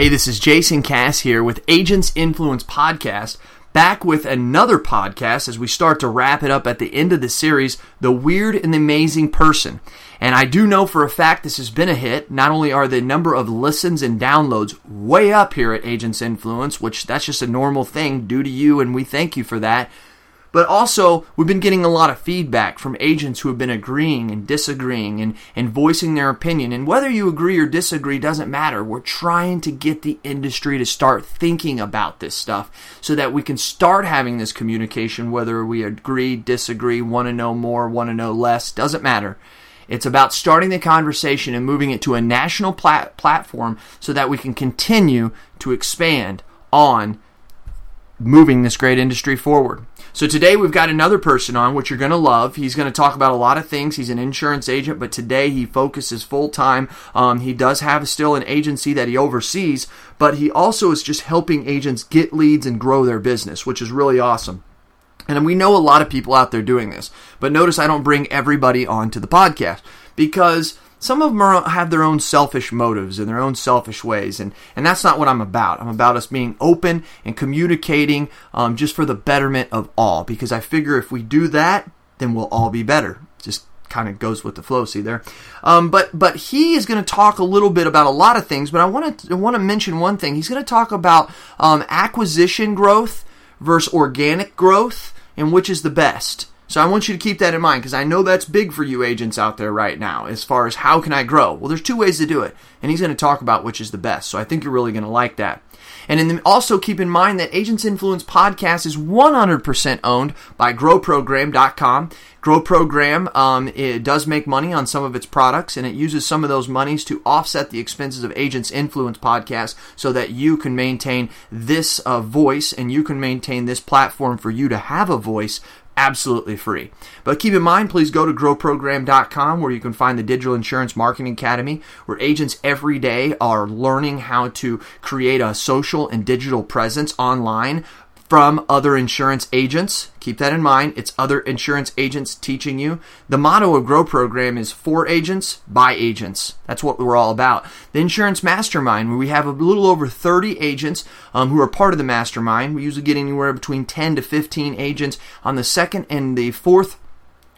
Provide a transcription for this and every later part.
Hey, this is Jason Cass here with Agents Influence Podcast, back with another podcast as we start to wrap it up at the end of the series, The Weird and the Amazing Person. And I do know for a fact this has been a hit. Not only are the number of listens and downloads way up here at Agents Influence, which that's just a normal thing due to you, and we thank you for that but also, we've been getting a lot of feedback from agents who have been agreeing and disagreeing and, and voicing their opinion. And whether you agree or disagree doesn't matter. We're trying to get the industry to start thinking about this stuff so that we can start having this communication, whether we agree, disagree, want to know more, want to know less, doesn't matter. It's about starting the conversation and moving it to a national plat- platform so that we can continue to expand on moving this great industry forward. So today we've got another person on, which you're going to love. He's going to talk about a lot of things. He's an insurance agent, but today he focuses full time. Um, he does have still an agency that he oversees, but he also is just helping agents get leads and grow their business, which is really awesome. And we know a lot of people out there doing this, but notice I don't bring everybody onto the podcast because some of them are, have their own selfish motives and their own selfish ways, and, and that's not what I'm about. I'm about us being open and communicating um, just for the betterment of all, because I figure if we do that, then we'll all be better. Just kind of goes with the flow. See there, um, but but he is going to talk a little bit about a lot of things. But I want to want to mention one thing. He's going to talk about um, acquisition growth versus organic growth, and which is the best. So I want you to keep that in mind because I know that's big for you agents out there right now as far as how can I grow. Well, there's two ways to do it, and he's going to talk about which is the best. So I think you're really going to like that. And the, also keep in mind that Agents Influence podcast is 100% owned by GrowProgram.com. Grow Program um, it does make money on some of its products, and it uses some of those monies to offset the expenses of Agents Influence podcast, so that you can maintain this uh, voice and you can maintain this platform for you to have a voice absolutely free. But keep in mind, please go to growprogram.com where you can find the Digital Insurance Marketing Academy, where agents every day are learning how to create a social and digital presence online from other insurance agents. Keep that in mind. It's other insurance agents teaching you. The motto of Grow Program is for agents, by agents. That's what we're all about. The Insurance Mastermind, where we have a little over 30 agents um, who are part of the mastermind. We usually get anywhere between 10 to 15 agents on the second and the fourth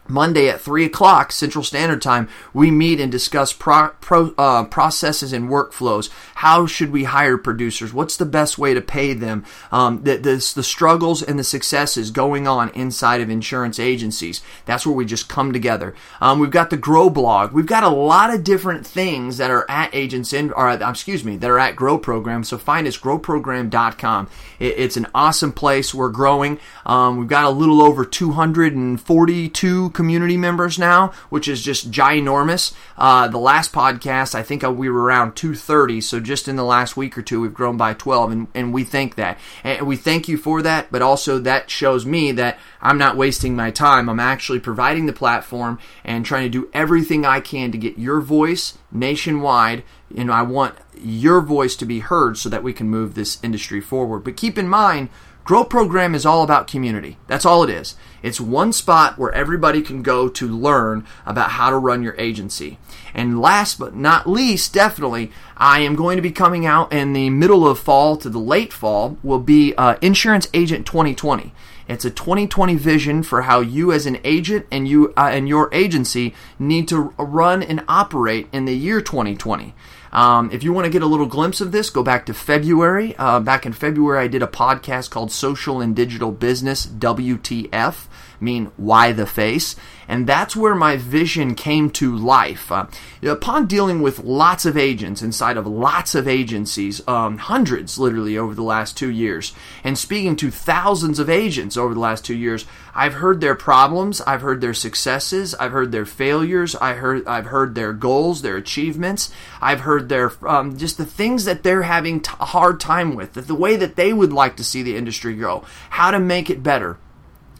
Monday at 3 o'clock Central Standard Time, we meet and discuss pro, pro, uh, processes and workflows. How should we hire producers? What's the best way to pay them? Um, the, the, the struggles and the successes going on inside of insurance agencies. That's where we just come together. Um, we've got the Grow blog. We've got a lot of different things that are at Agents in, or uh, excuse me, that are at Grow Program. So find us growprogram.com. It, it's an awesome place. We're growing. Um, we've got a little over 242 community members now, which is just ginormous. Uh, the last podcast, I think we were around 230. So just in the last week or two, we've grown by 12, and, and we thank that. And we thank you for that, but also that shows me that I'm not wasting my time. I'm actually providing the platform and trying to do everything I can to get your voice nationwide. And I want your voice to be heard so that we can move this industry forward. But keep in mind, Grow Program is all about community. That's all it is. It's one spot where everybody can go to learn about how to run your agency. And last but not least, definitely, I am going to be coming out in the middle of fall to the late fall, will be uh, Insurance Agent 2020. It's a 2020 vision for how you as an agent and you uh, and your agency need to run and operate in the year 2020. Um, if you want to get a little glimpse of this, go back to February. Uh, back in February, I did a podcast called Social and Digital Business WTF mean why the face. And that's where my vision came to life. Uh, upon dealing with lots of agents inside of lots of agencies, um, hundreds literally over the last two years, and speaking to thousands of agents over the last two years, I've heard their problems, I've heard their successes, I've heard their failures, I heard I've heard their goals, their achievements, I've heard their um, just the things that they're having a hard time with, the way that they would like to see the industry go, how to make it better.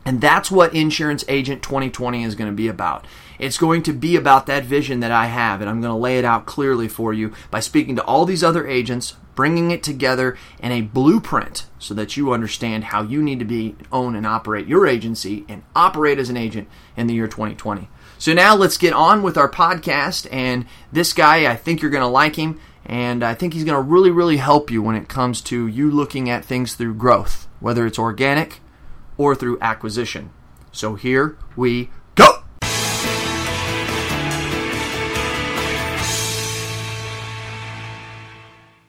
And that's what Insurance Agent 2020 is going to be about. It's going to be about that vision that I have, and I'm going to lay it out clearly for you by speaking to all these other agents, bringing it together in a blueprint so that you understand how you need to be own and operate your agency and operate as an agent in the year 2020. So now let's get on with our podcast and this guy I think you're going to like him And I think he's going to really, really help you when it comes to you looking at things through growth, whether it's organic or through acquisition. So here we go.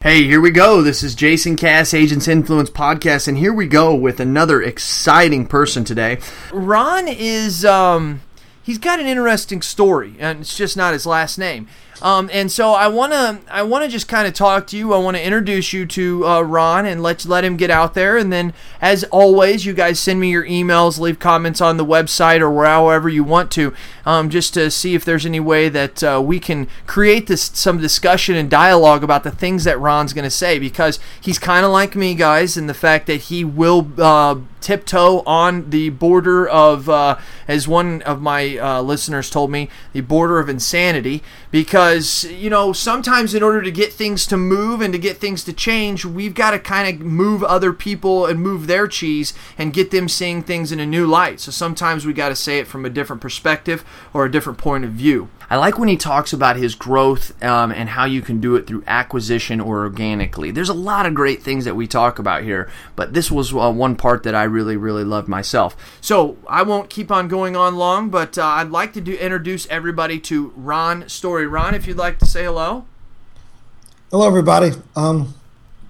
Hey, here we go. This is Jason Cass, Agents Influence Podcast, and here we go with another exciting person today. Ron is, um, he's got an interesting story, and it's just not his last name. Um, and so I wanna I wanna just kind of talk to you. I want to introduce you to uh, Ron and let's let him get out there. And then, as always, you guys send me your emails, leave comments on the website or however you want to, um, just to see if there's any way that uh, we can create this some discussion and dialogue about the things that Ron's to say because he's kind of like me, guys, in the fact that he will. Uh, tiptoe on the border of, uh, as one of my uh, listeners told me, the border of insanity. Because, you know, sometimes in order to get things to move and to get things to change, we've got to kind of move other people and move their cheese and get them seeing things in a new light. So sometimes we got to say it from a different perspective or a different point of view. I like when he talks about his growth um, and how you can do it through acquisition or organically. There's a lot of great things that we talk about here, but this was uh, one part that I really, really loved myself. So I won't keep on going on long, but uh, I'd like to do, introduce everybody to Ron Story. Ron, if you'd like to say hello. Hello, everybody. Um,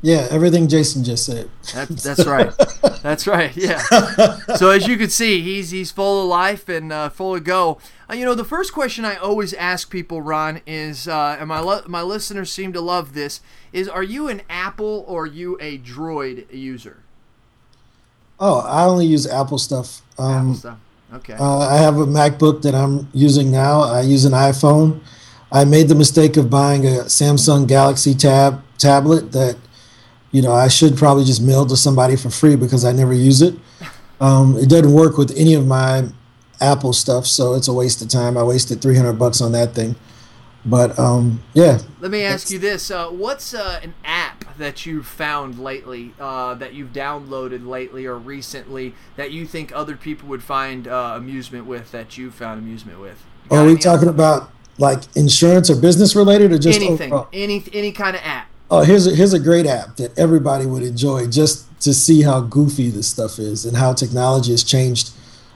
yeah, everything Jason just said. That, that's right. that's right. Yeah. So as you can see, he's he's full of life and uh, full of go. Uh, you know, the first question I always ask people, Ron, is, uh, and my lo- my listeners seem to love this, is, are you an Apple or you a Droid user? Oh, I only use Apple stuff. Um, Apple stuff. Okay. Uh, I have a MacBook that I'm using now. I use an iPhone. I made the mistake of buying a Samsung Galaxy Tab tablet that you know, I should probably just mail to somebody for free because I never use it. Um, it doesn't work with any of my Apple stuff, so it's a waste of time. I wasted 300 bucks on that thing. But um, yeah. Let me ask you this: uh, What's uh, an app that you've found lately, uh, that you've downloaded lately or recently, that you think other people would find uh, amusement with, that you found amusement with? Are we talking about like insurance or business related, or just anything, overall? any any kind of app? Oh, here's a, here's a great app that everybody would enjoy just to see how goofy this stuff is and how technology has changed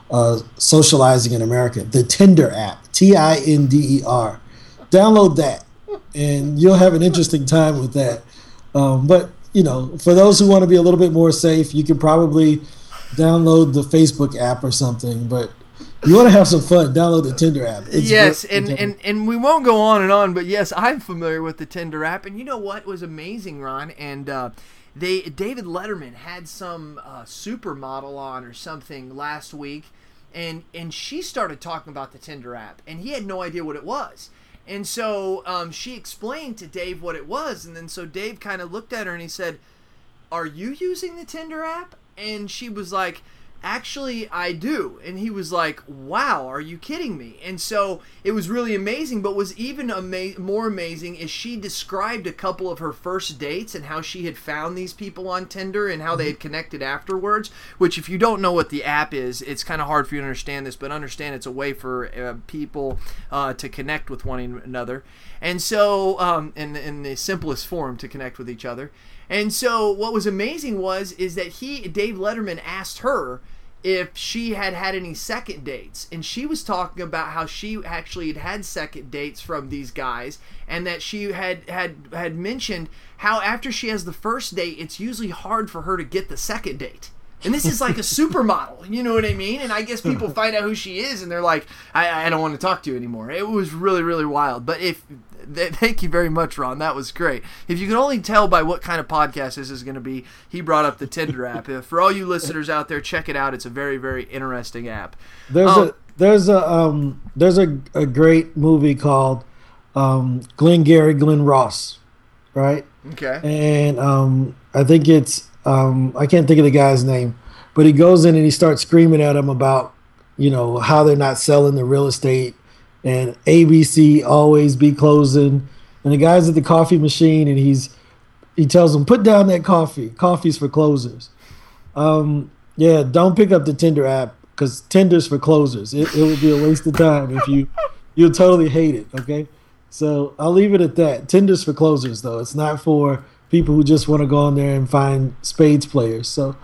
uh, socializing in America. The Tinder app, T I N D E R. Download that, and you'll have an interesting time with that. Um, but you know, for those who want to be a little bit more safe, you can probably download the Facebook app or something. But you want to have some fun, download the Tinder app. It's yes, and, and and we won't go on and on, but yes, I'm familiar with the Tinder app. And you know what was amazing, Ron? And uh, they David Letterman had some uh, supermodel on or something last week, and and she started talking about the Tinder app, and he had no idea what it was. And so um, she explained to Dave what it was, and then so Dave kind of looked at her and he said, "Are you using the Tinder app?" And she was like actually i do. And he was like wow are you kidding me? And so it was really amazing. But was even ama- more amazing is she described a couple of her first dates and how she had found these people on tinder and how they had connected afterwards which if you don't know what the app is it's kind of hard for you to understand this but understand it's a way for uh, people uh, to connect with one another. And so um, in, in the simplest form to connect with each other and so what was amazing was is that he Dave Letterman asked her if she had had any second dates. And she was talking about how she actually had had second dates from these guys and that she had had had mentioned how after she has the first date it's usually hard for her to get the second date and this is like a supermodel, you know what I mean? And I guess people find out who she is, and they're like, I, I don't want to talk to you anymore. It was really, really wild. But if th- thank you very much, Ron. That was great. If you can only tell by what kind of podcast this is going to be, he brought up the Tinder app. For all you listeners out there, check it out. It's a very, very interesting app. There's um, a there's a um, there's a, a great movie called um, Glengarry Glen Ross, right? Okay. And um, I think it's um, I can't think of the guy's name, but he goes in and he starts screaming at him about you know how they're not selling the real estate and ABC always be closing. And the guy's at the coffee machine and he's he tells them, put down that coffee. Coffee's for closers. Um, yeah, don't pick up the Tinder app because Tinder's for closers. It, it would be a waste of time if you you'll totally hate it. Okay. So I'll leave it at that. Tinder's for closers, though. It's not for people who just want to go on there and find spades players. So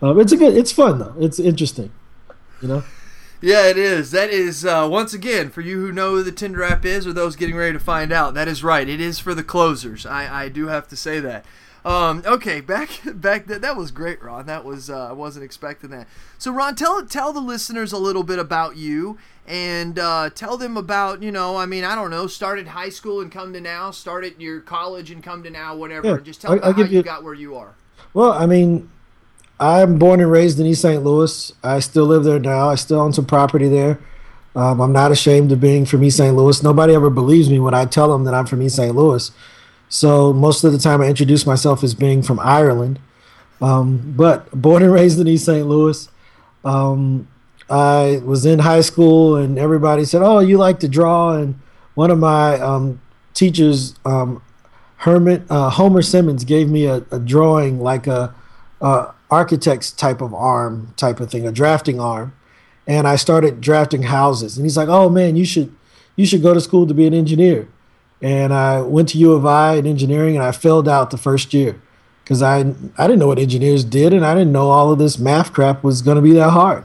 um, it's a good, it's fun though. It's interesting, you know. Yeah, it is. That is uh, once again for you who know who the Tinder app is, or those getting ready to find out. That is right. It is for the closers. I, I do have to say that. Um, okay, back back that that was great, Ron. That was uh, I wasn't expecting that. So, Ron, tell tell the listeners a little bit about you and uh, tell them about you know I mean I don't know started high school and come to now, started your college and come to now, whatever. Yeah, Just tell them how you, you got where you are. Well, I mean, I'm born and raised in East St. Louis. I still live there now. I still own some property there. Um, I'm not ashamed of being from East St. Louis. Nobody ever believes me when I tell them that I'm from East St. Louis. So most of the time, I introduce myself as being from Ireland. Um, but born and raised in East St. Louis. Um, I was in high school, and everybody said, "Oh, you like to draw." And one of my um, teachers, um, Herman uh, Homer Simmons, gave me a, a drawing like a, a architect's type of arm, type of thing, a drafting arm. And I started drafting houses. And he's like, "Oh man, you should you should go to school to be an engineer." And I went to U of I in engineering, and I failed out the first year because I I didn't know what engineers did, and I didn't know all of this math crap was going to be that hard.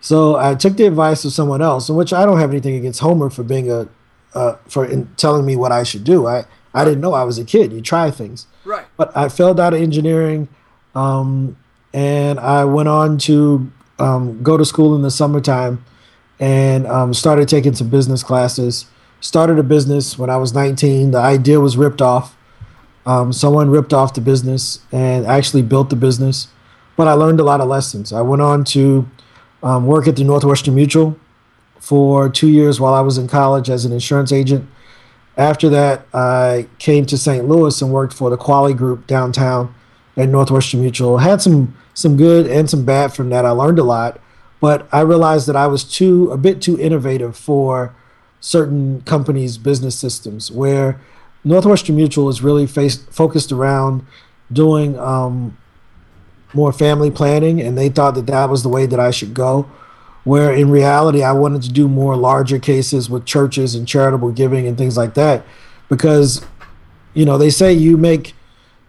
So I took the advice of someone else, in which I don't have anything against Homer for being a uh, for telling me what I should do. I I didn't know I was a kid. You try things, right? But I failed out of engineering. Um, and I went on to um, go to school in the summertime and um, started taking some business classes. Started a business when I was 19. The idea was ripped off. Um, someone ripped off the business and actually built the business. But I learned a lot of lessons. I went on to um, work at the Northwestern Mutual for two years while I was in college as an insurance agent. After that, I came to St. Louis and worked for the Quali Group downtown at Northwestern Mutual. Had some some good and some bad from that. I learned a lot, but I realized that I was too a bit too innovative for certain companies' business systems. Where Northwestern Mutual is really faced, focused around doing um, more family planning, and they thought that that was the way that I should go. Where in reality, I wanted to do more larger cases with churches and charitable giving and things like that, because you know they say you make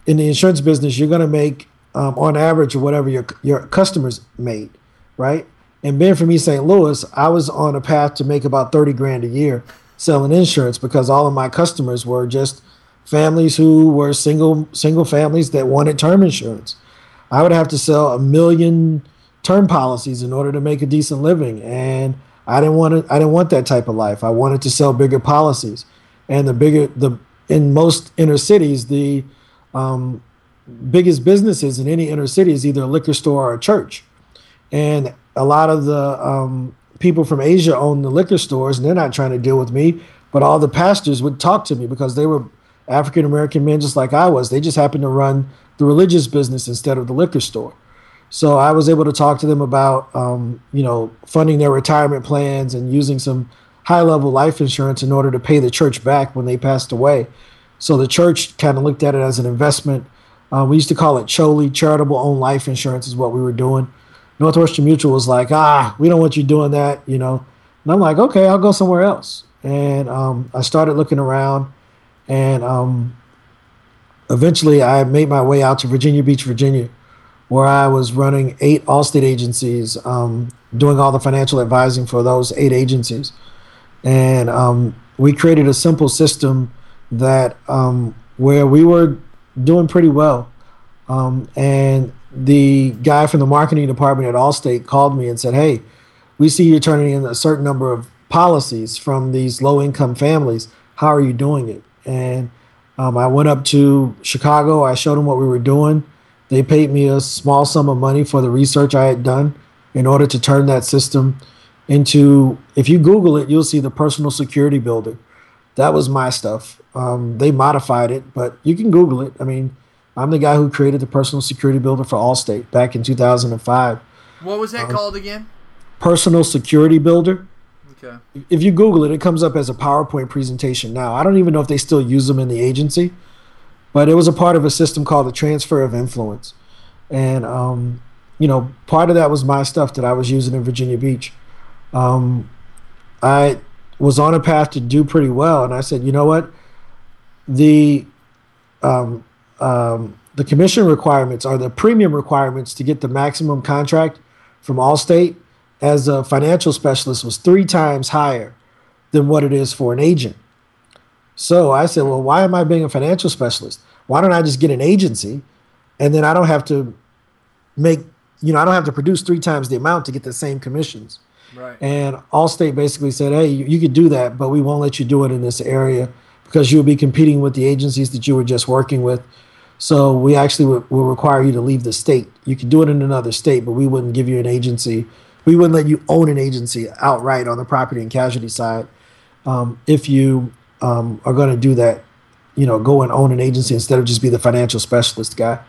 in the insurance business, you're going to make um, on average or whatever your your customers made, right? And being from East St. Louis, I was on a path to make about thirty grand a year selling insurance because all of my customers were just families who were single single families that wanted term insurance. I would have to sell a million term policies in order to make a decent living, and I didn't want to. I didn't want that type of life. I wanted to sell bigger policies, and the bigger the in most inner cities the um, biggest businesses in any inner city is either a liquor store or a church. And a lot of the um, people from Asia own the liquor stores, and they're not trying to deal with me. But all the pastors would talk to me because they were African American men, just like I was. They just happened to run the religious business instead of the liquor store. So I was able to talk to them about, um, you know, funding their retirement plans and using some high level life insurance in order to pay the church back when they passed away. So the church kind of looked at it as an investment uh, we used to call it CHOLI, charitable owned life insurance, is what we were doing. Northwestern Mutual was like, ah, we don't want you doing that, you know. And I'm like, okay, I'll go somewhere else. And um, I started looking around, and um, eventually I made my way out to Virginia Beach, Virginia, where I was running eight Allstate agencies, um, doing all the financial advising for those eight agencies. And um, we created a simple system that um, where we were doing pretty well. Um, and the guy from the marketing department at Allstate called me and said, "Hey, we see you're turning in a certain number of policies from these low-income families. How are you doing it?" And um, I went up to Chicago. I showed them what we were doing. They paid me a small sum of money for the research I had done in order to turn that system into. If you Google it, you'll see the personal security builder. That was my stuff. Um, they modified it, but you can Google it. I mean, I'm the guy who created the personal security builder for Allstate back in 2005. What was that um, called again? Personal Security Builder. Okay. If you Google it, it comes up as a PowerPoint presentation now. I don't even know if they still use them in the agency, but it was a part of a system called the Transfer of Influence. And, um, you know, part of that was my stuff that I was using in Virginia Beach. Um, I was on a path to do pretty well. And I said, you know what? The um, um, the commission requirements are the premium requirements to get the maximum contract from Allstate as a financial specialist was three times higher than what it is for an agent. So I said, well, why am I being a financial specialist? Why don't I just get an agency and then I don't have to make, you know, I don't have to produce three times the amount to get the same commissions. Right. And Allstate basically said, hey, you, you could do that, but we won't let you do it in this area because you'll be competing with the agencies that you were just working with. So we actually would, will require you to leave the state. You can do it in another state, but we wouldn't give you an agency. We wouldn't let you own an agency outright on the property and casualty side um, if you um, are going to do that. You know, go and own an agency instead of just be the financial specialist guy.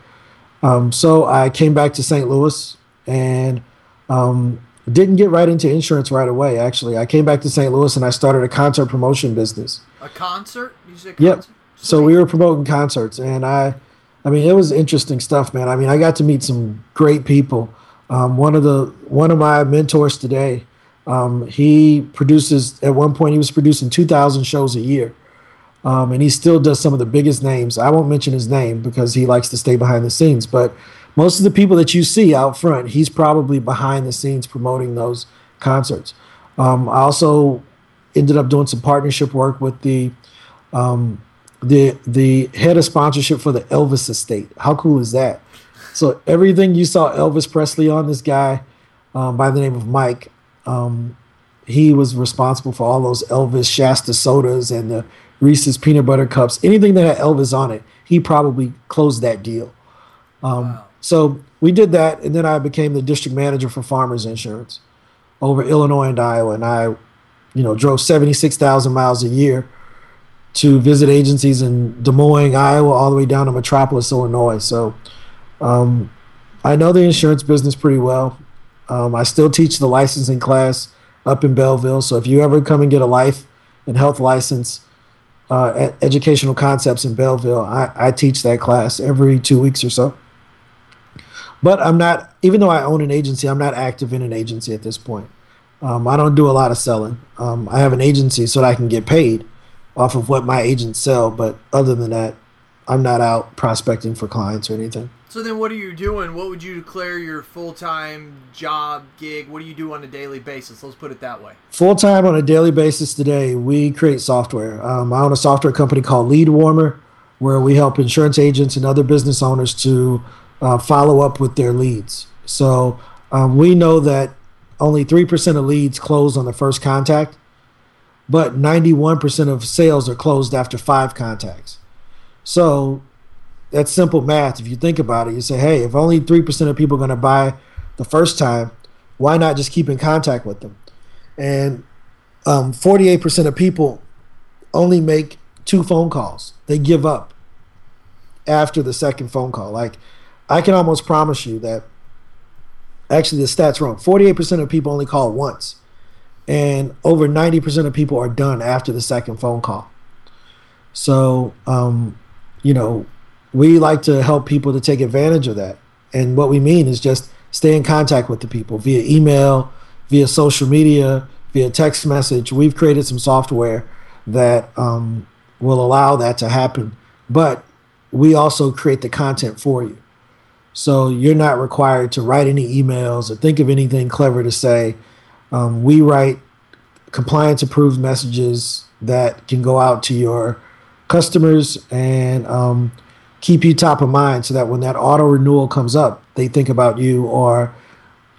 Um, so I came back to St. Louis and um, didn't get right into insurance right away. Actually, I came back to St. Louis and I started a concert promotion business. A concert? You said Yep. concert? So we were promoting concerts, and I, I mean, it was interesting stuff, man. I mean, I got to meet some great people. Um, one of the one of my mentors today, um, he produces at one point he was producing two thousand shows a year, um, and he still does some of the biggest names. I won't mention his name because he likes to stay behind the scenes, but most of the people that you see out front, he's probably behind the scenes promoting those concerts. Um, I also ended up doing some partnership work with the um, the the head of sponsorship for the Elvis estate. How cool is that? So everything you saw Elvis Presley on, this guy um, by the name of Mike, um, he was responsible for all those Elvis Shasta sodas and the Reese's peanut butter cups. Anything that had Elvis on it, he probably closed that deal. Um, Wow. So we did that, and then I became the district manager for Farmers Insurance over Illinois and Iowa, and I, you know, drove seventy six thousand miles a year to visit agencies in Des Moines, Iowa, all the way down to Metropolis, Illinois. So um, I know the insurance business pretty well. Um, I still teach the licensing class up in Belleville. So if you ever come and get a life and health license, uh, Educational Concepts in Belleville, I, I teach that class every two weeks or so. But I'm not, even though I own an agency, I'm not active in an agency at this point. Um, I don't do a lot of selling. Um, I have an agency so that I can get paid off of what my agents sell. But other than that, I'm not out prospecting for clients or anything. So then, what are you doing? What would you declare your full time job gig? What do you do on a daily basis? Let's put it that way. Full time on a daily basis today, we create software. Um, I own a software company called Lead Warmer, where we help insurance agents and other business owners to uh, follow up with their leads. So um, we know that only 3% of leads close on the first contact, but 91% of sales are closed after five contacts. So that's simple math. If you think about it, you say, hey, if only 3% of people are going to buy the first time, why not just keep in contact with them? And um, 48% of people only make two phone calls. They give up after the second phone call. Like, I can almost promise you that actually the stats wrong. 48% of people only call once, and over 90% of people are done after the second phone call. So, um, you know, we like to help people to take advantage of that. And what we mean is just stay in contact with the people via email, via social media, via text message. We've created some software that um, will allow that to happen. But we also create the content for you. So you're not required to write any emails or think of anything clever to say. Um, we write compliance approved messages that can go out to your customers and um, keep you top of mind so that when that auto renewal comes up, they think about you. Or,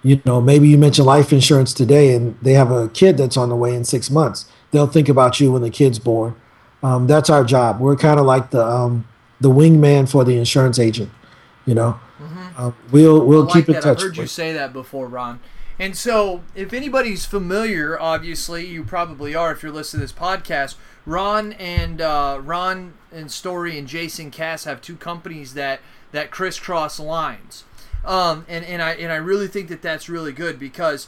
you know, maybe you mention life insurance today and they have a kid that's on the way in six months. They'll think about you when the kid's born. Um, that's our job. We're kind of like the um, the wingman for the insurance agent. You know, um, we'll we'll I keep like in that. I've touch. heard you say that before, Ron. And so, if anybody's familiar, obviously you probably are if you're listening to this podcast. Ron and uh, Ron and Story and Jason Cass have two companies that that crisscross lines, um, and and I and I really think that that's really good because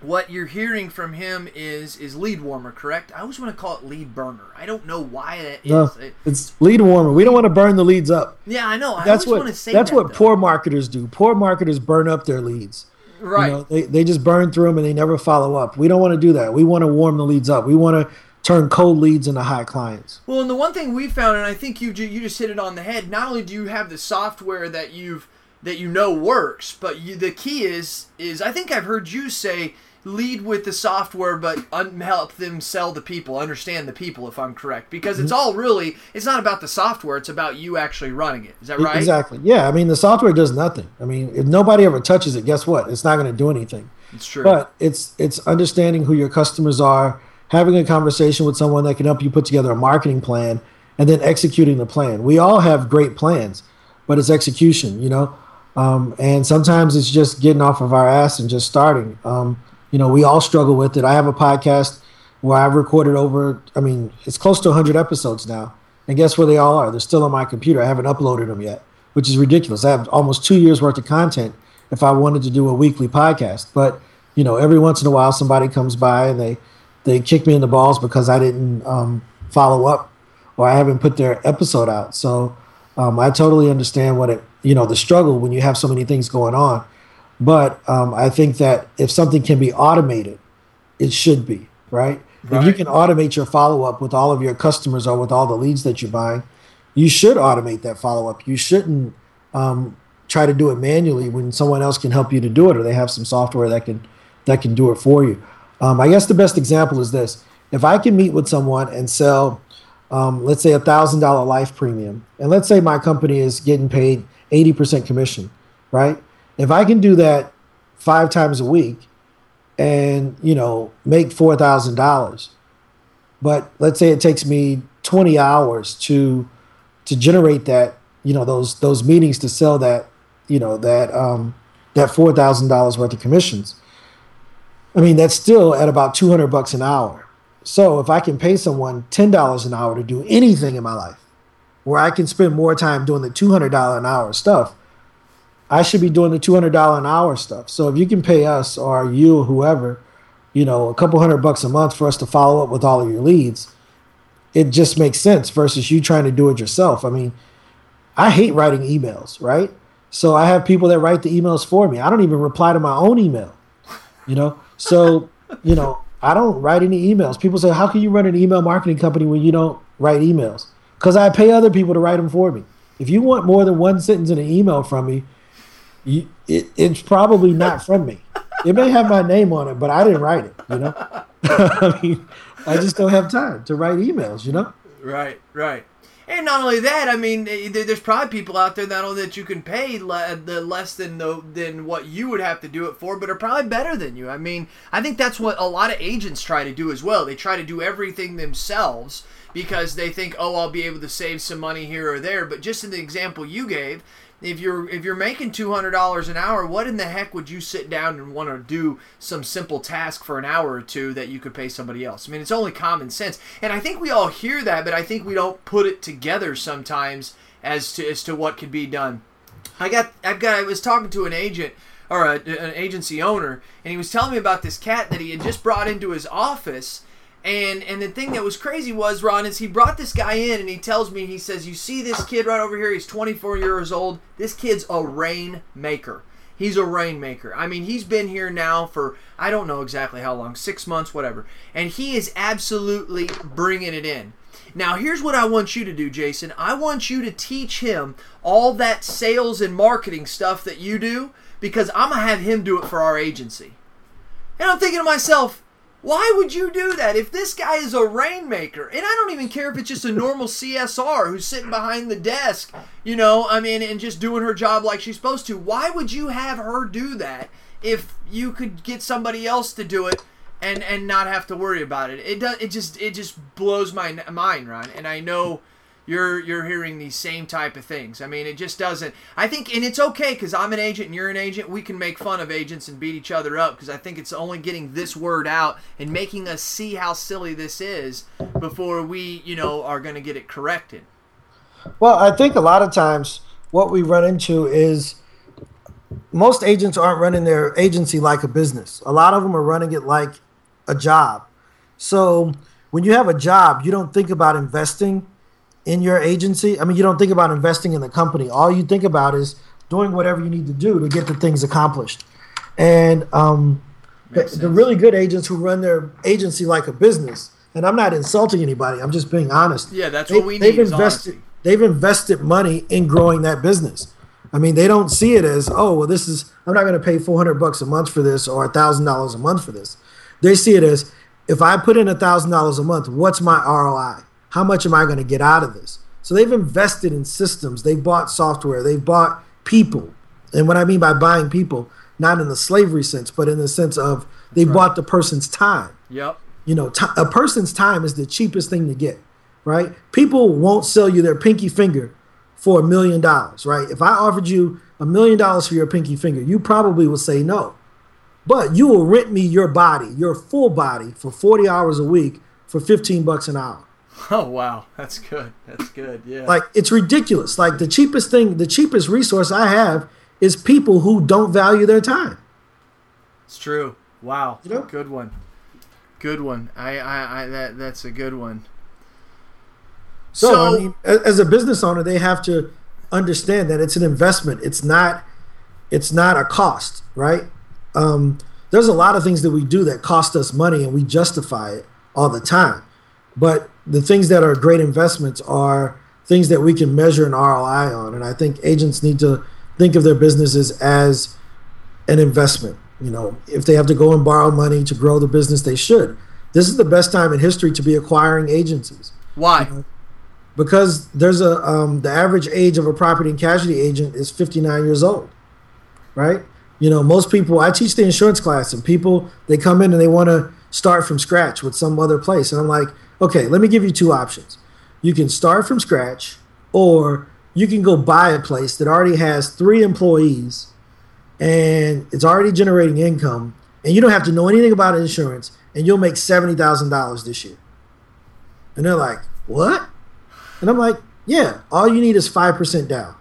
what you're hearing from him is is lead warmer, correct? I always want to call it lead burner. I don't know why that is. No, it's lead warmer. We don't want to burn the leads up. yeah, I know. I That's what to say that's that, what though. poor marketers do. Poor marketers burn up their leads. Right. You know, they, they just burn through them and they never follow up. We don't want to do that. We want to warm the leads up. We want to turn cold leads into high clients. Well, and the one thing we found, and I think you you just hit it on the head. Not only do you have the software that you've that you know works, but you, the key is is I think I've heard you say lead with the software, but un- help them sell the people, understand the people, if I'm correct. Because it's all really it's not about the software; it's about you actually running it. Is that right? Exactly. Yeah. I mean, the software does nothing. I mean, if nobody ever touches it, guess what? It's not going to do anything. It's true. But it's it's understanding who your customers are, having a conversation with someone that can help you put together a marketing plan, and then executing the plan. We all have great plans, but it's execution. You know. Um, and sometimes it's just getting off of our ass and just starting. Um, you know, we all struggle with it. I have a podcast where I've recorded over, I mean, it's close to 100 episodes now. And guess where they all are? They're still on my computer. I haven't uploaded them yet, which is ridiculous. I have almost two years worth of content if I wanted to do a weekly podcast. But, you know, every once in a while somebody comes by and they, they kick me in the balls because I didn't um, follow up or I haven't put their episode out. So um, I totally understand what it, you know, the struggle when you have so many things going on. But um, I think that if something can be automated, it should be, right? If you can automate your follow up with all of your customers or with all the leads that you're buying, you should automate that follow up. You shouldn't um, try to do it manually when someone else can help you to do it, or they have some software that can that can do it for you. Um, I guess the best example is this: if I can meet with someone and sell, um, let's say a thousand dollar life premium, and let's say my company is getting paid eighty percent commission, right? If I can do that five times a week, and you know make four thousand dollars, but let's say it takes me twenty hours to to generate that you know those those meetings to sell that you know that um that four thousand dollars worth of commissions i mean that's still at about 200 bucks an hour. So if i can pay someone $10 an hour to do anything in my life where i can spend more time doing the $200 an hour stuff i should be doing the $200 an hour stuff so if you can pay us or you whoever you know a couple hundred bucks a month for us to follow up with all of your leads it just makes sense versus you trying to do it yourself. I mean, I hate writing emails, right? So I have people that write the emails for me. I don't even reply to my own email, you know? So, you know, I don't write any emails. People say, How can you run an email marketing company when you don't write emails? Because I pay other people to write them for me. If you want more than one sentence in an email from me, you, it, it's probably not from me. It may have my name on it, but I didn't write it, you know? I mean, I just don't have time to write emails, you know? Right, right. And not only that, I mean, eh, there's probably people out there not only that you can pay le- the less than the than what you would have to do it for, but are probably better than you. I mean, I think that's what a lot of agents try to do as well. They try to do everything themselves because they think, oh, I'll be able to save some money here or there. But just in the example you gave, if you're if you're making two hundred dollars an hour, what in the heck would you sit down and want to do some simple task for an hour or two that you could pay somebody else? I mean, it's only common sense, and I think we all hear that, but I think we don't put it together sometimes as to as to what could be done. I got I've got I was talking to an agent or a, an agency owner, and he was telling me about this cat that he had just brought into his office. And and the thing that was crazy was Ron is he brought this guy in and he tells me he says you see this kid right over here? He's 24 years old. This kid's a rainmaker. He's a rainmaker. I mean he's been here now for I don't know exactly how long six months whatever. And he is absolutely bringing it in. Now, here's what I want you to do, Jason. I want you to teach him all that sales and marketing stuff that you do because I'm going to have him do it for our agency. And I'm thinking to myself, why would you do that? If this guy is a rainmaker, and I don't even care if it's just a normal CSR who's sitting behind the desk, you know, I mean, and just doing her job like she's supposed to, why would you have her do that if you could get somebody else to do it and and not have to worry about it? It does. It just it just blows my mind, Ron. And I know you're you're hearing these same type of things. I mean, it just doesn't. I think, and it's okay because I'm an agent and you're an agent. We can make fun of agents and beat each other up because I think it's only getting this word out and making us see how silly this is before we, you know, are going to get it corrected. Well, I think a lot of times what we run into is most agents aren't running their agency like a business. A lot of them are running it like a job. So when you have a job, you don't think about investing in your agency. I mean, you don't think about investing in the company. All you think about is doing whatever you need to do to get the things accomplished. And um, the, the really good agents who run their agency like a business, and I'm not insulting anybody. I'm just being honest. Yeah, that's They- what we they've need. is invested. honesty. They've invested money in growing that business. I mean, they don't see it as, oh, well, this is I'm not going to pay 400 bucks a month for this or thousand dollars a month for this. They see it as, if I put in a thousand dollars a month, what's my ROI? How much am I going to get out of this? So they've invested in systems. They've bought software. They've bought people. And what I mean by buying people, not in the slavery sense, but in the sense of they bought the person's time Yep. you know, ti a person's time is the cheapest thing to get, right? People won't sell you their pinky finger for a million dollars, right? If I offered you a million dollars for your pinky finger, you probably would say no. But you will rent me your body, your full body, for 40 hours a week for 15 bucks an hour. Oh wow, that's good. That's good. Yeah. Like it's ridiculous. Like the cheapest thing, the cheapest resource I have is people who don't value their time. It's true. Wow. You know? Good one. Good one. I, I, I that that's a good one. So, I mean, as a business owner, they have to understand that it's an investment. It's not, it's not a cost, right? Um, there's a lot of things that we do that cost us money, and we justify it all the time. But the things that are great investments are things that we can measure an ROI on, and I think agents need to think of their businesses as an investment. You know, if they have to go and borrow money to grow the business, they should. This is the best time in history to be acquiring agencies why? because there's a um, the average age of a property and casualty agent is 59 years old right you know most people i teach the insurance class and people they come in and they want to start from scratch with some other place and i'm like okay let me give you two options you can start from scratch or you can go buy a place that already has three employees and it's already generating income and you don't have to know anything about insurance and you'll make $70000 this year and they're like what and I'm like, yeah, all you need is 5% down.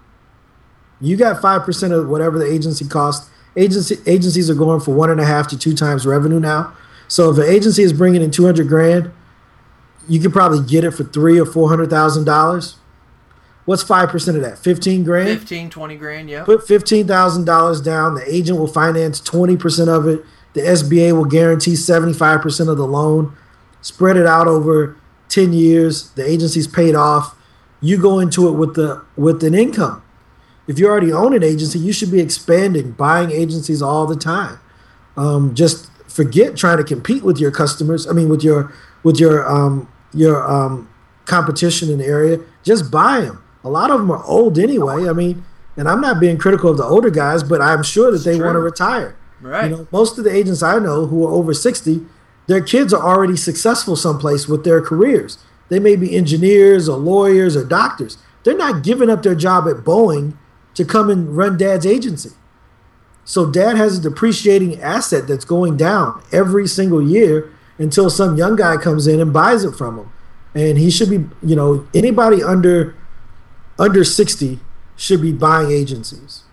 You got 5% of whatever the agency costs. Agency, agencies are going for one and a half to two times revenue now. So if an agency is bringing in 200 grand, you could probably get it for three or $400,000. What's 5% of that? 15 grand? 15, 20 grand. Yeah. Put $15,000 down. The agent will finance 20% of it. The SBA will guarantee 75% of the loan. Spread it out over 10 years. The agency's paid off. You go into it with the with an income. If you already own an agency, you should be expanding, buying agencies all the time. Um, just forget trying to compete with your customers. I mean, with your with your um, your um, competition in the area. Just buy them. A lot of them are old anyway. I mean, and I'm not being critical of the older guys, but I'm sure that they true. want to retire. Right. You know, most of the agents I know who are over 60, their kids are already successful someplace with their careers. They may be engineers or lawyers or doctors. They're not giving up their job at Boeing to come and run dad's agency. So dad has a depreciating asset that's going down every single year until some young guy comes in and buys it from him. And he should be, you know, anybody under under 60 should be buying agencies.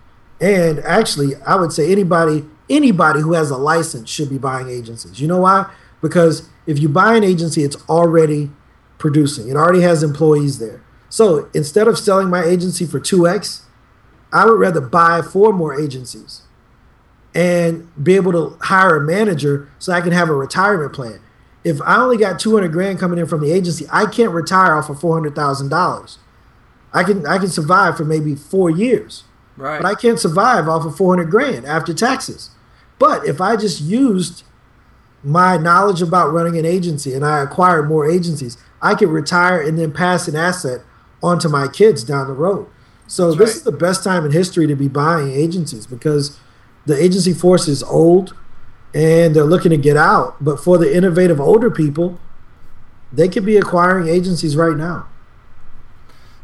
And actually, I would say anybody anybody who has a license should be buying agencies. You know why? Because if you buy an agency, it's already producing. It already has employees there. So instead of selling my agency for 2x, I would rather buy four more agencies and be able to hire a manager so I can have a retirement plan. If I only got 200 grand coming in from the agency, I can't retire off of $400,000. I can I can survive for maybe 4 years. right. But I can't survive off of 400 grand after taxes. But if I just used my knowledge about running an agency and I acquired more agencies, I could retire and then pass an asset onto my kids down the road. So That's this right. is the best time in history to be buying agencies because the agency force is old and they're looking to get out. But for the innovative older people, they could be acquiring agencies right now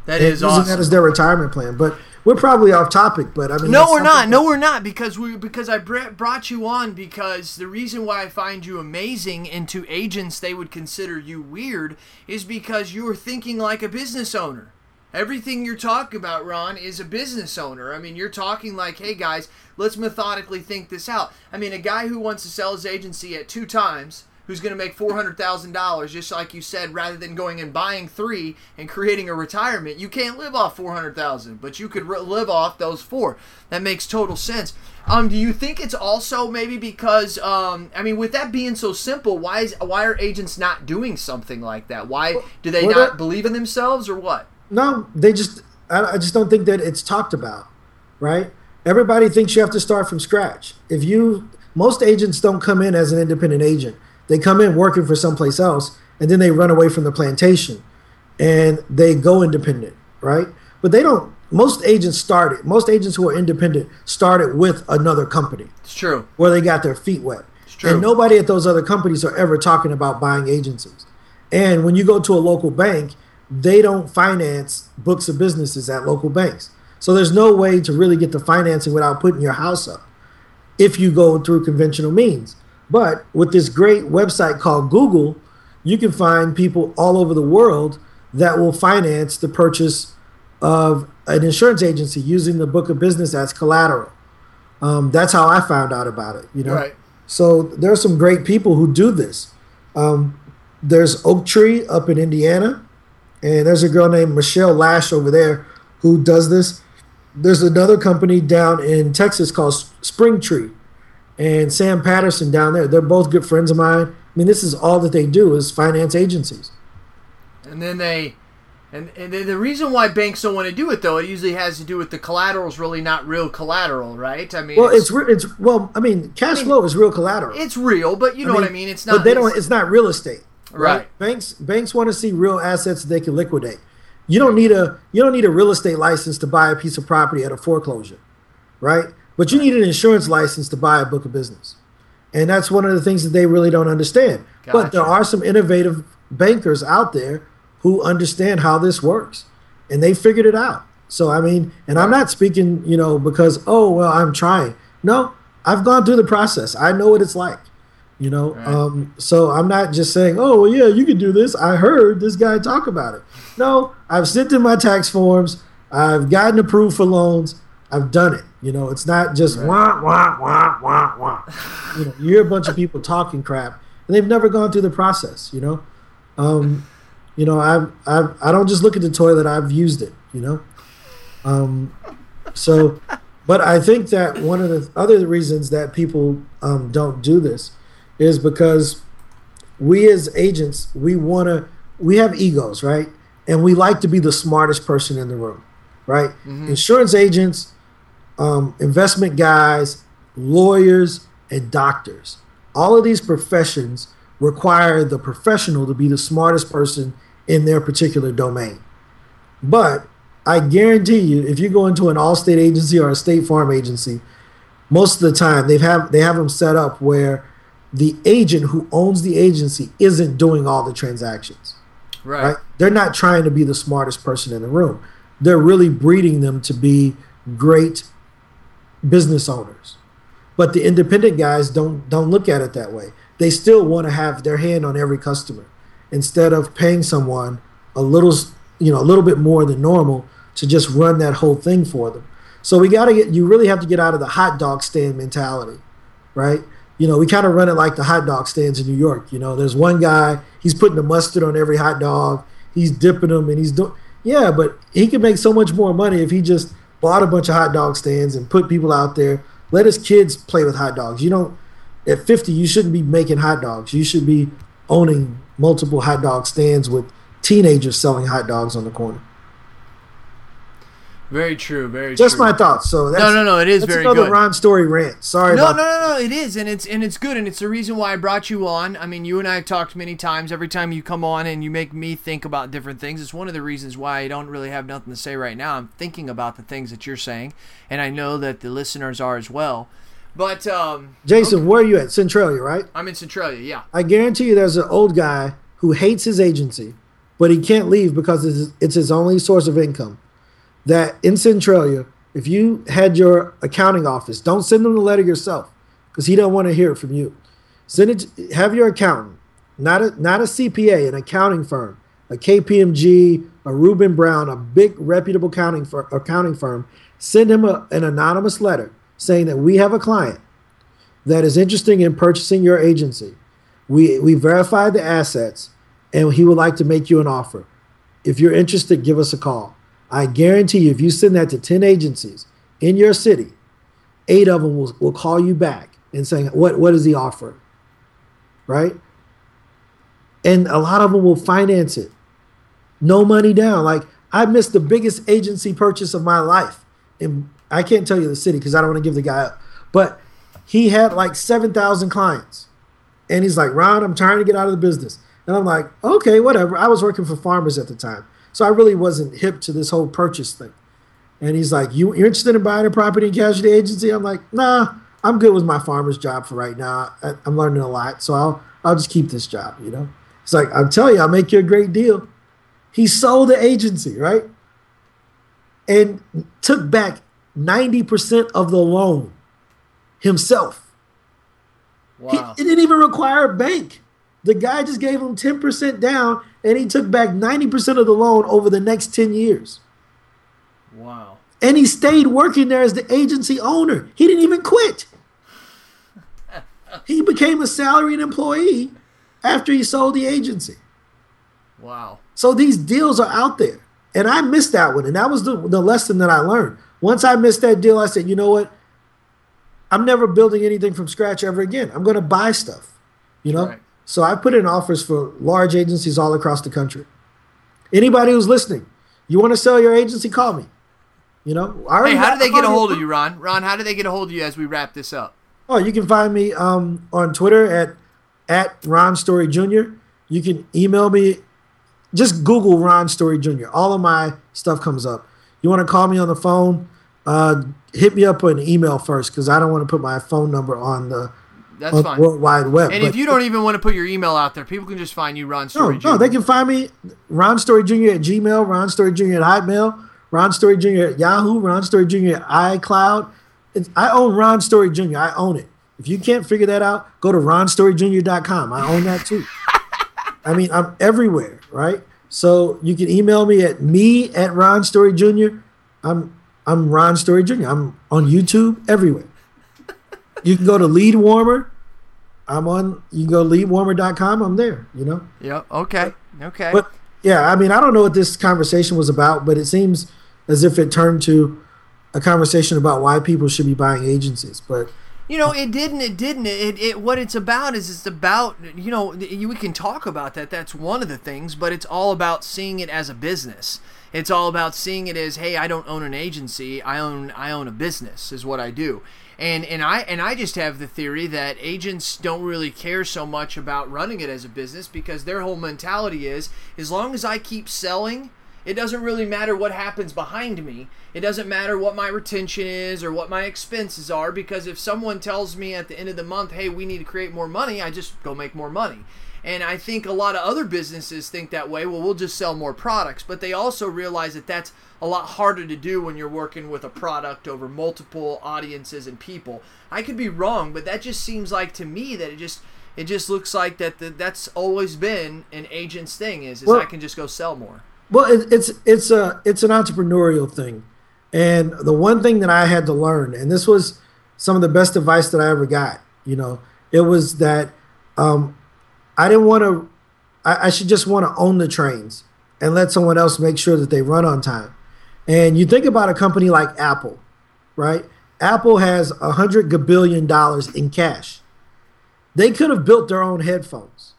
that and is using awesome. that as their retirement plan. But we're probably off topic. But I mean, No, we're not. something No, we're not because we because I br- brought you on because the reason why I find you amazing and to agents they would consider you weird is because you are thinking like a business owner. Everything you're talking about, Ron, is a business owner. I mean, you're talking like, "Hey guys, let's methodically think this out." I mean, a guy who wants to sell his agency at two times who's going to make $400,000 just like you said rather than going and buying 3 and creating a retirement. You can't live off 400,000, but you could re- live off those 4. That makes total sense. Um, do you think it's also maybe because um, I mean, with that being so simple, why is why are agents not doing something like that? Why do they Well, not believe in themselves or what? No, they just. I, I just don't think that it's talked about, right? Everybody thinks you have to start from scratch. If you, most agents don't come in as an independent agent. They come in working for someplace else, and then they run away from the plantation, and they go independent, right? But they don't. Most agents started. Most agents who are independent started with another company It's true. where they got their feet wet. it's true. And nobody at those other companies are ever talking about buying agencies. And when you go to a local bank, they don't finance books of businesses at local banks. So there's no way to really get the financing without putting your house up if you go through conventional means. But with this great website called Google, you can find people all over the world that will finance the purchase of an insurance agency using the book of business as collateral. Um, that's how I found out about it. You know, Right. so there are some great people who do this. Um, there's Oak Tree up in Indiana, and there's a girl named Michelle Lash over there who does this. There's another company down in Texas called S- Spring Tree, and Sam Patterson down there. They're both good friends of mine. I mean, this is all that they do is finance agencies. And then they, and, and the the reason why banks don't want to do it though, it usually has to do with the collateral is really not real collateral, right? I mean, Well, it's re- it's well, I mean, cash flow is real collateral. it's real, but you know what I mean. It's not. But they don't. it's- It's not real estate, Right. Banks banks want to see real assets they can liquidate. You don't need a you don't need a real estate license to buy a piece of property at a foreclosure, right? But you need an insurance license to buy a book of business, and that's one of the things that they really don't understand. But there are some innovative bankers out there who understand how this works, and they figured it out. So I mean, and I'm not speaking, you know, because oh well, I'm trying. No, I've gone through the process. I know what it's like. You know, Right. um, so I'm not just saying, "Oh, well, yeah, you can do this." I heard this guy talk about it. No, I've sent in my tax forms. I've gotten approved for loans. I've done it. You know, it's not just wah wah wah wah wah. You know, you hear a bunch of people talking crap, and they've never gone through the process. You know, um, you know, I've, I've I don't just look at the toilet. I've used it. You know, um, so, but I think that one of the other reasons that people um, don't do this is because we as agents we want to we have egos right? And we like to be the smartest person in the room right? Insurance agents um, investment guys lawyers and doctors. All of these professions require the professional to be the smartest person in their particular domain. But i guarantee you if you go into an allstate agency or a state farm agency most of the time they've have they have them set up where the agent who owns the agency isn't doing all the transactions. Right. right? They're not trying to be the smartest person in the room. They're really breeding them to be great business owners. But the independent guys don't don't look at it that way. They still want to have their hand on every customer. Instead of paying someone a little you know a little bit more than normal to just run that whole thing for them. So we got to get you really have to get out of the hot dog stand mentality right you know we kind of run it like the hot dog stands in new york you know? There's one guy he's putting the mustard on every hot dog he's dipping them and he's doing yeah but he could make so much more money if he just bought a bunch of hot dog stands and put people out there. Let his kids play with hot dogs. You don't at 50 you shouldn't be making hot dogs. You should be owning multiple hot dog stands with teenagers selling hot dogs on the corner Very true. Very true. just true. my thoughts so that's, no, no, no. It is that's very another good. Ron Story rant sorry No, about no, no, no. It is, and it's and it's good, and it's the reason why I brought you on. I mean, you and I have talked many times. Every time you come on and you make me think about different things, it's one of the reasons why I don't really have nothing to say right now. I'm thinking about the things that you're saying, and I know that the listeners are as well. But um, Jason, where are you at? Centralia, right? I'm in Centralia. Yeah. I guarantee you there's an old guy who hates his agency, but he can't leave because it's, it's his only source of income. That in Centralia, if you had your accounting office, don't send them the letter yourself because he don't want to hear it from you. Send it. Have your accountant, not a not a CPA, an accounting firm, a KPMG, a RubinBrown, a big reputable accounting fir- accounting firm. Send him a, an anonymous letter saying that we have a client that is interested in purchasing your agency. We we verified the assets, and he would like to make you an offer. If you're interested, give us a call. I guarantee you, if you send that to ten agencies in your city, eight of them will, will call you back and saying, "What what is the offer?" Right? And a lot of them will finance it, no money down. Like I missed the biggest agency purchase of my life, and I can't tell you the city because I don't want to give the guy up, but he had like seven thousand clients, and he's like, "Ron, I'm trying to get out of the business." And I'm like, "Okay, whatever." I was working for farmers at the time, so I really wasn't hip to this whole purchase thing. And he's like, you, "You're interested in buying a property and casualty agency?" I'm like, "Nah, I'm good with my farmer's job for right now. I, I'm learning a lot, so I'll I'll just keep this job." You know, he's like, "I'm telling you, I'll make you a great deal." He sold the agency, right, and took back ninety percent of the loan himself. Wow. He, it didn't even require a bank. The guy just gave him 10% down and he took back 90% of the loan over the next 10 years. Wow. And he stayed working there as the agency owner. He didn't even quit. he became a salaried employee after he sold the agency. Wow. So these deals are out there. And I missed that one. And that was the, the lesson that I learned. Once I missed that deal, I said, you know what? I'm never building anything from scratch ever again. I'm going to buy stuff, you know? Right. So I put in offers for large agencies all across the country. Anybody who's listening, you want to sell your agency, call me. You know, I Hey, how do they get a hold of you, Ron? Ron, how do they get a hold of you as we wrap this up? Oh, you can find me um, on Twitter at at Ron Story Jr. You can email me. Just Google Ron Story Jr. All of my stuff comes up. You want to call me on the phone? Uh, hit me up on an email first because I don't want to put my phone number on the That's on fine. World Wide Web. And But- if you don't even want to put your email out there, people can just find you, Ron Story. no, Jr. they can find me Ron Story Jr. at Gmail, Ron Story Jr. at Hotmail, Ron Story Jr. at Yahoo, Ron Story Jr. at iCloud. It's, I own Ron Story Jr. I own it. If you can't figure that out, go to ronstoryjr.com. I own that too. I mean, I'm everywhere, right? So you can email me at me at Ron Story Jr. I'm I'm Ron Story Jr. I'm on YouTube everywhere. You can go to Lead Warmer. I'm on. You can go to leadwarmer.com. I'm there. You know. Yeah. Okay. Okay. But yeah, I mean, I don't know what this conversation was about, but it seems as if it turned to a conversation about why people should be buying agencies. But You know, it didn't. It didn't. It, it. What it's about is it's about. You know, you, we can talk about that. That's one of the things, but it's all about seeing it as a business. It's all about seeing it as, hey, I don't own an agency. I own. I own a business. Is what I do. And and I and I just have the theory that agents don't really care so much about running it as a business because their whole mentality is, as long as I keep selling, it doesn't really matter what happens behind me. It doesn't matter what my retention is or what my expenses are because if someone tells me at the end of the month, hey, we need to create more money, I just go make more money. And I think a lot of other businesses think that way. Well, we'll just sell more products. But they also realize that that's a lot harder to do when you're working with a product over multiple audiences and people. I could be wrong, but that just seems like to me that it just it just looks like that the, that's always been an agent's thing is, is Well- I can just go sell more. well, it, it's it's a it's an entrepreneurial thing, and the one thing that I had to learn, and this was some of the best advice that I ever got. You know, it was that um, I didn't want to. I, I should just want to own the trains and let someone else make sure that they run on time. And you think about a company like Apple, right? Apple has a hundred dollars in cash. They could have built their own headphones,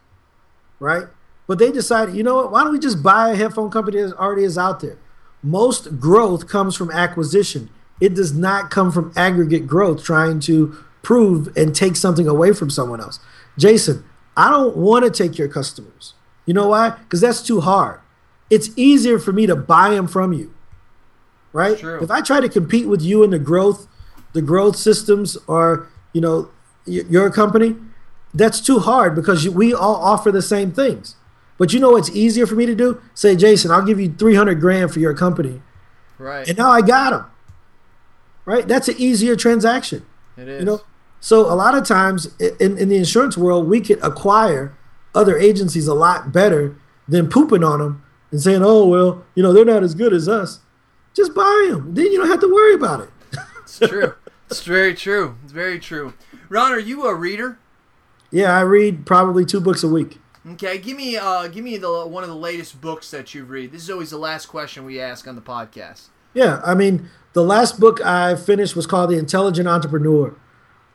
right? But they decided, you know what? Why don't we just buy a headphone company that already is out there? Most growth comes from acquisition. It does not come from aggregate growth trying to prove and take something away from someone else. Jason, I don't want to take your customers. You know why? Because that's too hard. It's easier for me to buy them from you, right? True. If I try to compete with you in the growth, the growth systems, or you know, your company, that's too hard because you, we all offer the same things. But you know what's easier for me to do? Say, Jason, I'll give you 300 grand for your company. Right. And now I got them. Right? That's an easier transaction. It is. You know? So a lot of times in, in the insurance world, we could acquire other agencies a lot better than pooping on them and saying, oh, well, you know, they're not as good as us. Just buy them. Then you don't have to worry about it. It's true. It's very true. It's very true. Ron, are you a reader? Yeah, I read probably two books a week. Okay, give me uh, give me the one of the latest books that you read. This is always the last question we ask on the podcast. Yeah, I mean, the last book I finished was called The Intelligent Entrepreneur.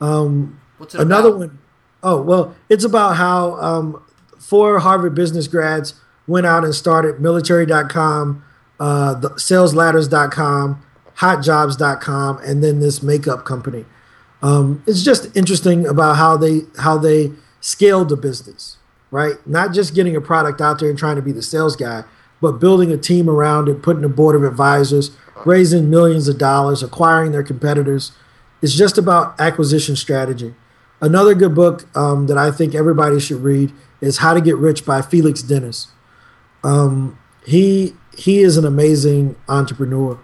Um, What's it another about? one oh well, it's about how um, four Harvard business grads went out and started military.com, uh, the salesladders.com, hotjobs.com, and then this makeup company. Um, it's just interesting about how they how they scaled the business, right? Not just getting a product out there and trying to be the sales guy, but building a team around it, putting a board of advisors, raising millions of dollars, acquiring their competitors. It's just about acquisition strategy. Another good book um, that I think everybody should read is How to Get Rich by Felix Dennis. Um, he he is an amazing entrepreneur.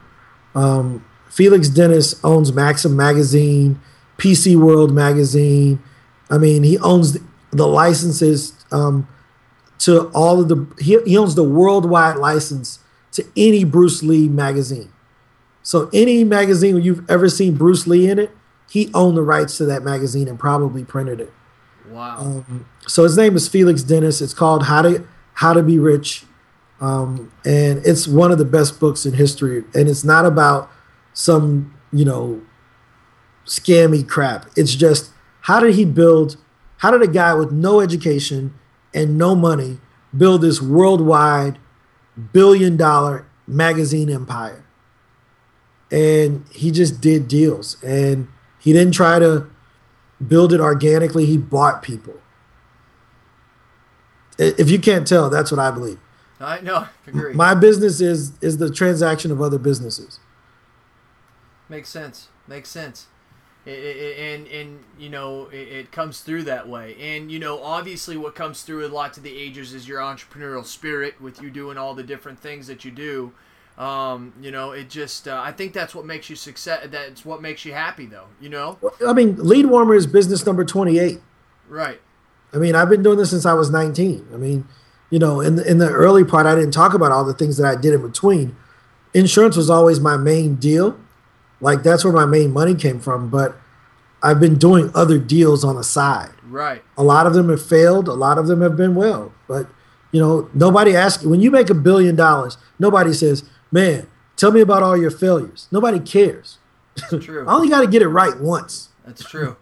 Um, Felix Dennis owns Maxim magazine, PC World magazine. I mean, he owns the, the licenses um, to all of the. He, he owns the worldwide license to any Bruce Lee magazine. So any magazine you've ever seen Bruce Lee in it, he owned the rights to that magazine and probably printed it. Wow. Um, so his name is Felix Dennis. It's called How to How to Be Rich, um, and it's one of the best books in history. And it's not about some you know scammy crap. It's just how did he build? How did a guy with no education and no money build this worldwide billion dollar magazine empire? And he just did deals, and he didn't try to build it organically. He bought people. If you can't tell, that's what I believe. I no, agree. My business is is the transaction of other businesses. Makes sense. Makes sense. I- I- I- and and you know it, it comes through that way. And you know obviously what comes through a lot to the agers is your entrepreneurial spirit with you doing all the different things that you do. Um, you know it just uh, I think that's what makes you success. That's what makes you happy though. You know I mean, lead warmer is business number twenty eight. right. I mean, I've been doing this since I was 19. I mean, you know, in the, in the early part, I didn't talk about all the things that I did in between. Insurance was always my main deal. Like, that's where my main money came from. But I've been doing other deals on the side. Right. A lot of them have failed, a lot of them have been well. But, you know, nobody asks when you make a billion dollars, nobody says, man, tell me about all your failures. Nobody cares. True. I only got to get it right once. That's true.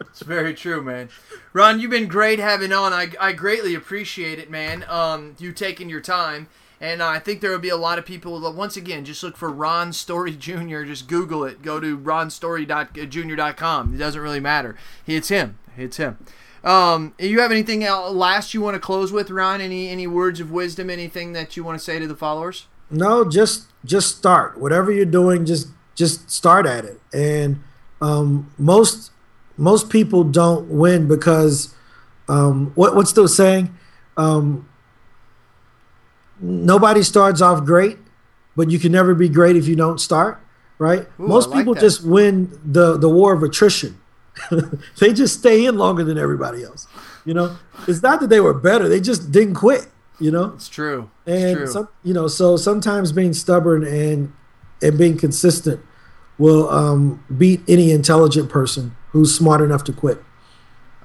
It's very true, man. Ron, you've been great having on. I, I greatly appreciate it, man. Um, you taking your time. And I think there will be a lot of people that, once again, just look for Ron Story Jr. Just Google it. Go to ronstory.jr.com. It doesn't really matter. It's him. It's him. Um, you have anything else, last you want to close with, Ron? Any any words of wisdom? Anything that you want to say to the followers? No, just just start. Whatever you're doing, just just start at it. And um, most most people don't win because um, what what's the saying? Um, nobody starts off great, but you can never be great if you don't start. Right? Ooh, most like people that. just win the the war of attrition. they just stay in longer than everybody else. You know, it's not that they were better; they just didn't quit. You know, It's true. It's and true. some, you know, so sometimes being stubborn and and being consistent will um, beat any intelligent person who's smart enough to quit.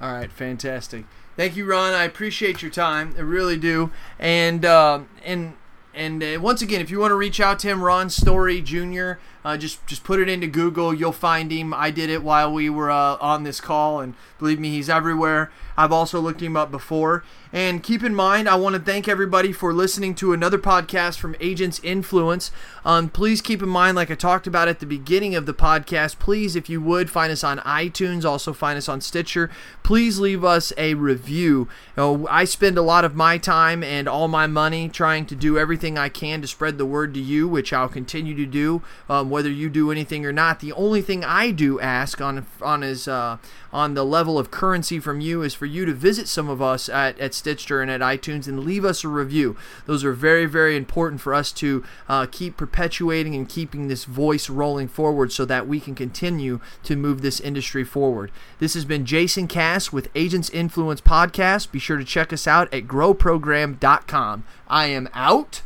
All right, fantastic. Thank you, Ron. I appreciate your time. I really do. And um and and uh, once again, if you want to reach out to him, Ron Story Jr., uh, just just put it into Google. You'll find him. I did it while we were uh, on this call, and believe me, he's everywhere. I've also looked him up before. And keep in mind, I want to thank everybody for listening to another podcast from Agents Influence. Um, please keep in mind, like I talked about at the beginning of the podcast, please, if you would, find us on iTunes, also find us on Stitcher. Please leave us a review. You know, I spend a lot of my time and all my money trying to do everything I can to spread the word to you, which I'll continue to do, um, whether you do anything or not. The only thing I do ask on on is uh, on the level of currency from you is for you to visit some of us at, at Stitcher and at iTunes and leave us a review. Those are very, very important for us to uh, keep perpetuating and keeping this voice rolling forward so that we can continue to move this industry forward. This has been Jason Cass with Agents Influence Podcast. Be sure to check us out at growprogram.com. I am out.